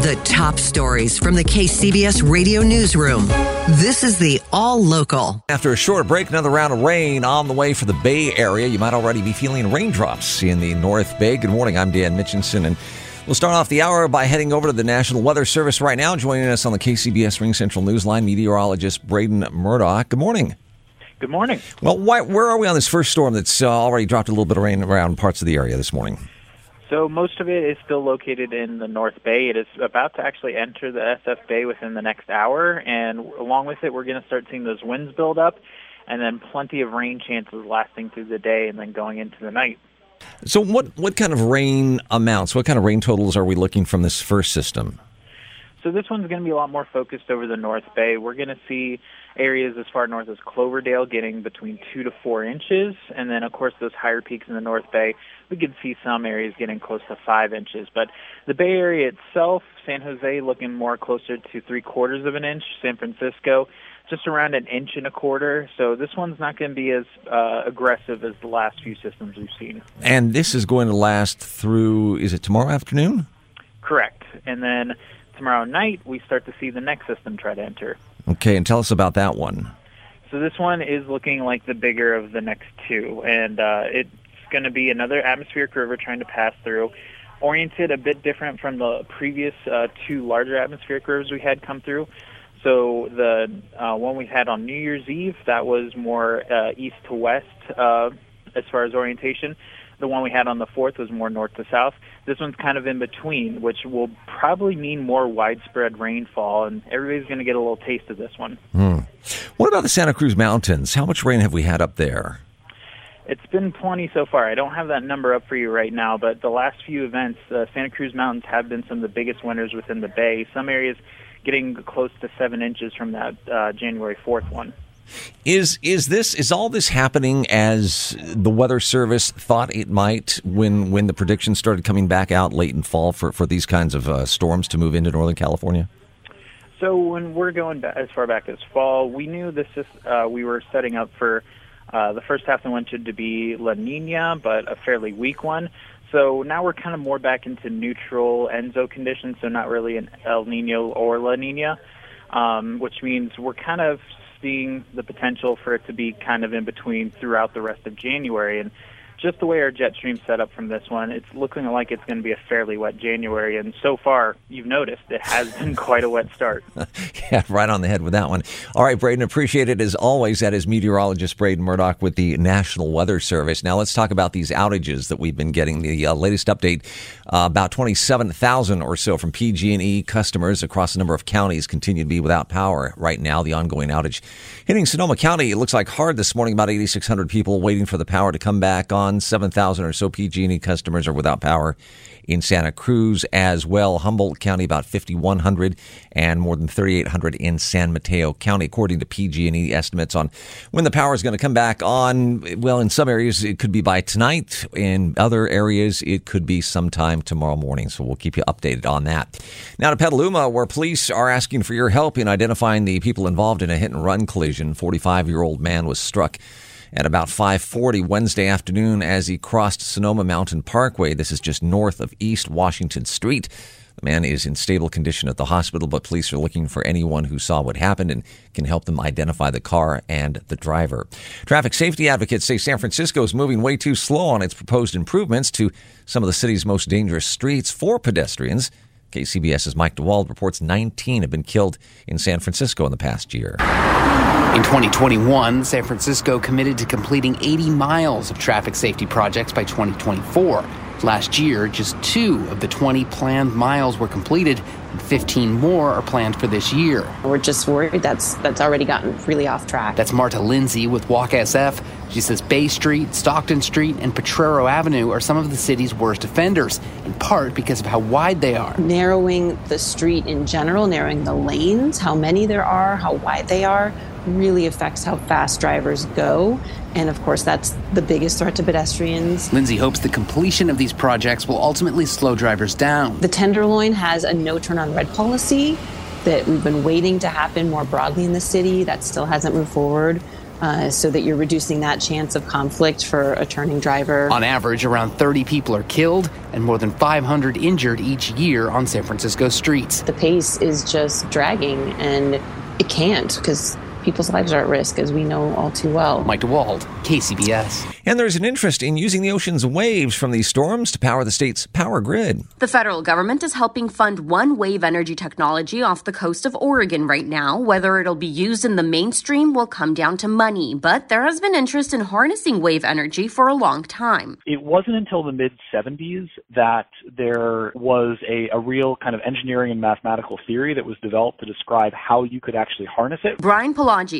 The top stories from the KCBS radio newsroom. This is the All Local. After a short break, another round of rain on the way for the Bay Area. You might already be feeling raindrops in the North Bay. Good morning. I'm Dan Mitchinson, and we'll start off the hour by heading over to the National Weather Service right now. Joining us on the KCBS RingCentral Newsline, meteorologist Brayden Murdock. Good morning. Good morning. Well, why, where are we on this first storm that's uh, already dropped a little bit of rain around parts of the area this morning? So most of it is still located in the North Bay. It is about to actually enter the SF Bay within the next hour, and along with it, we're going to start seeing those winds build up, and then plenty of rain chances lasting through the day and then going into the night. So, what what kind of rain amounts? What kind of rain totals are we looking from this first system? So this one's going to be a lot more focused over the North Bay. We're going to see areas as far north as Cloverdale getting between two to four inches, and then of course those higher peaks in the North Bay, we could see some areas getting close to five inches. But the Bay Area itself, San Jose looking more closer to three quarters of an inch, San Francisco just around an inch and a quarter. So this one's not going to be as uh, aggressive as the last few systems we've seen. And this is going to last through, is it tomorrow afternoon? Correct. And then tomorrow night, we start to see the next system try to enter. Okay, and tell us about that one. So this one is looking like the bigger of the next two, and uh, it's going to be another atmospheric river trying to pass through, oriented a bit different from the previous uh, two larger atmospheric rivers we had come through. So the uh, one we had on New Year's Eve, that was more uh, east to west uh, as far as orientation. The one we had on the 4th was more north to south. This one's kind of in between, which will probably mean more widespread rainfall, and everybody's going to get a little taste of this one. Hmm. What about the Santa Cruz Mountains? How much rain have we had up there? It's been plenty so far. I don't have that number up for you right now, but the last few events, uh, Santa Cruz Mountains have been some of the biggest winners within the bay. Some areas getting close to seven inches from that uh, January 4th one. Is is this is all this happening as the Weather Service thought it might when when the predictions started coming back out late in fall for, for these kinds of uh, storms to move into Northern California? So when we're going back, as far back as fall, we knew this is uh, we were setting up for uh, the first half of winter to be La Nina, but a fairly weak one. So now we're kind of more back into neutral ENSO conditions, so not really an El Nino or La Nina, um, which means we're kind of seeing the potential for it to be kind of in between throughout the rest of January. And just the way our jet stream set up from this one, it's looking like it's going to be a fairly wet January. And so far, you've noticed it has been quite a wet start. yeah, right on the head with that one. All right, Brayden, appreciate it as always. That is meteorologist Brayden Murdock with the National Weather Service. Now let's talk about these outages that we've been getting. The uh, latest update: uh, about twenty-seven thousand or so from PG&E customers across a number of counties continue to be without power right now. The ongoing outage hitting Sonoma County. It looks like hard this morning. About eighty-six hundred people waiting for the power to come back on. 7,000 or so PG&E customers are without power in Santa Cruz as well. Humboldt County about 5,100 and more than 3,800 in San Mateo County, according to PG&E estimates on when the power is going to come back on. Well, in some areas it could be by tonight. In other areas it could be sometime tomorrow morning. So we'll keep you updated on that. Now to Petaluma, where police are asking for your help in identifying the people involved in a hit and run collision. 45 year old man was struck at about 5:40 Wednesday afternoon as he crossed Sonoma Mountain Parkway. This is just north of East Washington Street. The man is in stable condition at the hospital, but police are looking for anyone who saw what happened and can help them identify the car and the driver. Traffic safety advocates say San Francisco is moving way too slow on its proposed improvements to some of the city's most dangerous streets for pedestrians. KCBS's Mike DeWald reports 19 have been killed in San Francisco in the past year. In 2021, San Francisco committed to completing 80 miles of traffic safety projects by 2024. Last year, just two of the 20 planned miles were completed, and 15 more are planned for this year. We're just worried that's that's already gotten really off track. That's Marta Lindsey with Walk SF. She says Bay Street, Stockton Street, and Potrero Avenue are some of the city's worst offenders, in part because of how wide they are. narrowing the street in general, narrowing the lanes, how many there are, how wide they are, really affects how fast drivers go. And of course, that's the biggest threat to pedestrians. Lindsey hopes the completion of these projects will ultimately slow drivers down. The Tenderloin has a no turn on red policy that we've been waiting to happen more broadly in the city. That still hasn't moved forward. Uh, so that you're reducing that chance of conflict for a turning driver. On average, around 30 people are killed and more than 500 injured each year on San Francisco streets. the pace is just dragging, and it can't because people's lives are at risk, as we know all too well. Mike DeWald, KCBS. And there's an interest in using the ocean's waves from these storms to power the state's power grid. The federal government is helping fund one wave energy technology off the coast of Oregon right now. Whether it'll be used in the mainstream will come down to money, but there has been interest in harnessing wave energy for a long time. It wasn't until the mid 70s that there was a, a real kind of engineering and mathematical theory that was developed to describe how you could actually harness it. Brian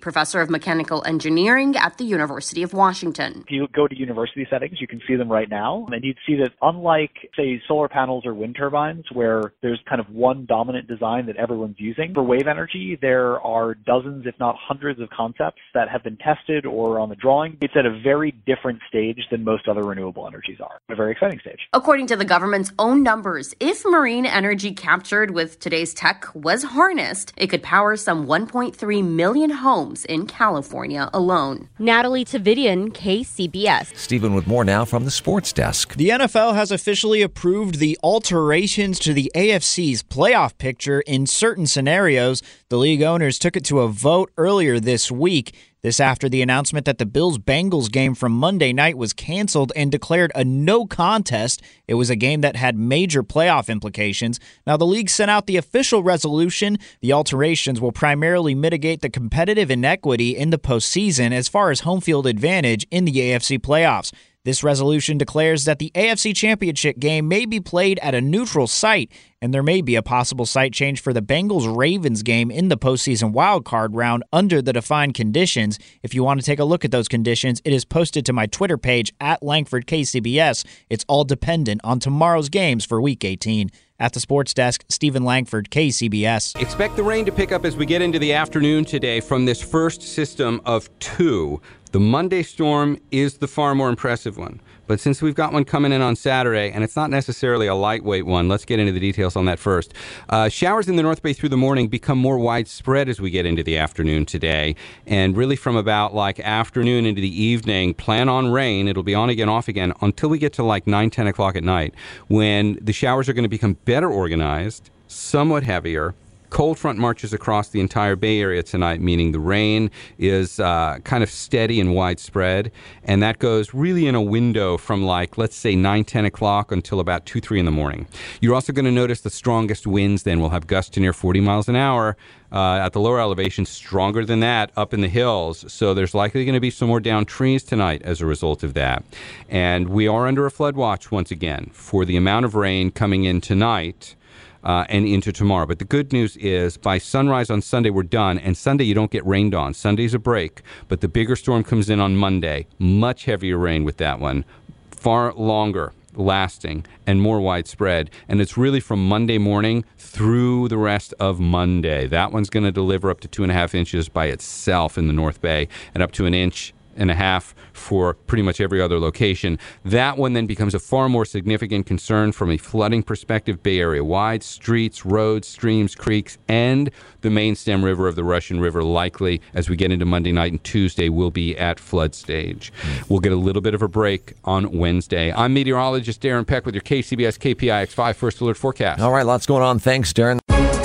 Professor of mechanical engineering at the University of Washington. If you go to university settings, you can see them right now, and you'd see that unlike, say, solar panels or wind turbines, where there's kind of one dominant design that everyone's using, for wave energy, there are dozens, if not hundreds, of concepts that have been tested or on the drawing. It's at a very different stage than most other renewable energies are, a very exciting stage. According to the government's own numbers, if marine energy captured with today's tech was harnessed, it could power some 1.3 million homes in California alone. Natalie Tavidian, KCBS. Stephen with more now from the sports desk. The NFL has officially approved the alterations to the AFC's playoff picture in certain scenarios. The league owners took it to a vote earlier this week. This after the announcement that the Bills Bengals game from Monday night was canceled and declared a no contest. It was a game that had major playoff implications. Now, the league sent out the official resolution. The alterations will primarily mitigate the competitive inequity in the postseason as far as home field advantage in the AFC playoffs. This resolution declares that the AFC Championship game may be played at a neutral site, and there may be a possible site change for the Bengals Ravens game in the postseason wildcard round under the defined conditions. If you want to take a look at those conditions, it is posted to my Twitter page at Langford KCBS. It's all dependent on tomorrow's games for Week 18. At the sports desk, Stephen Langford, KCBS. Expect the rain to pick up as we get into the afternoon today from this first system of two. The Monday storm is the far more impressive one. But since we've got one coming in on Saturday, and it's not necessarily a lightweight one, let's get into the details on that first. Uh, showers in the North Bay through the morning become more widespread as we get into the afternoon today. And really from about like afternoon into the evening, plan on rain. It'll be on again, off again until we get to like 9, 10 o'clock at night when the showers are going to become better organized, somewhat heavier, cold front marches across the entire Bay Area tonight, meaning the rain is uh, kind of steady and widespread. And that goes really in a window from like, let's say 9, 10 o'clock until about 2, 3 in the morning. You're also going to notice the strongest winds then. We'll have gusts to near 40 miles an hour. Uh, at the lower elevation, stronger than that up in the hills. So there's likely going to be some more down trees tonight as a result of that. And we are under a flood watch once again for the amount of rain coming in tonight uh, and into tomorrow. But the good news is by sunrise on Sunday, we're done. And Sunday, you don't get rained on. Sunday's a break. But the bigger storm comes in on Monday. Much heavier rain with that one. Far longer lasting and more widespread. And it's really from Monday morning through the rest of Monday. That one's going to deliver up to two and a half inches by itself in the North Bay and up to an inch and a half for pretty much every other location. That one then becomes a far more significant concern from a flooding perspective, Bay Area wide. Streets, roads, streams, creeks, and the main stem river of the Russian River, likely as we get into Monday night and Tuesday, will be at flood stage. We'll get a little bit of a break on Wednesday. I'm meteorologist Darren Peck with your KCBS KPIX5 First Alert Forecast. All right, lots going on. Thanks, Darren.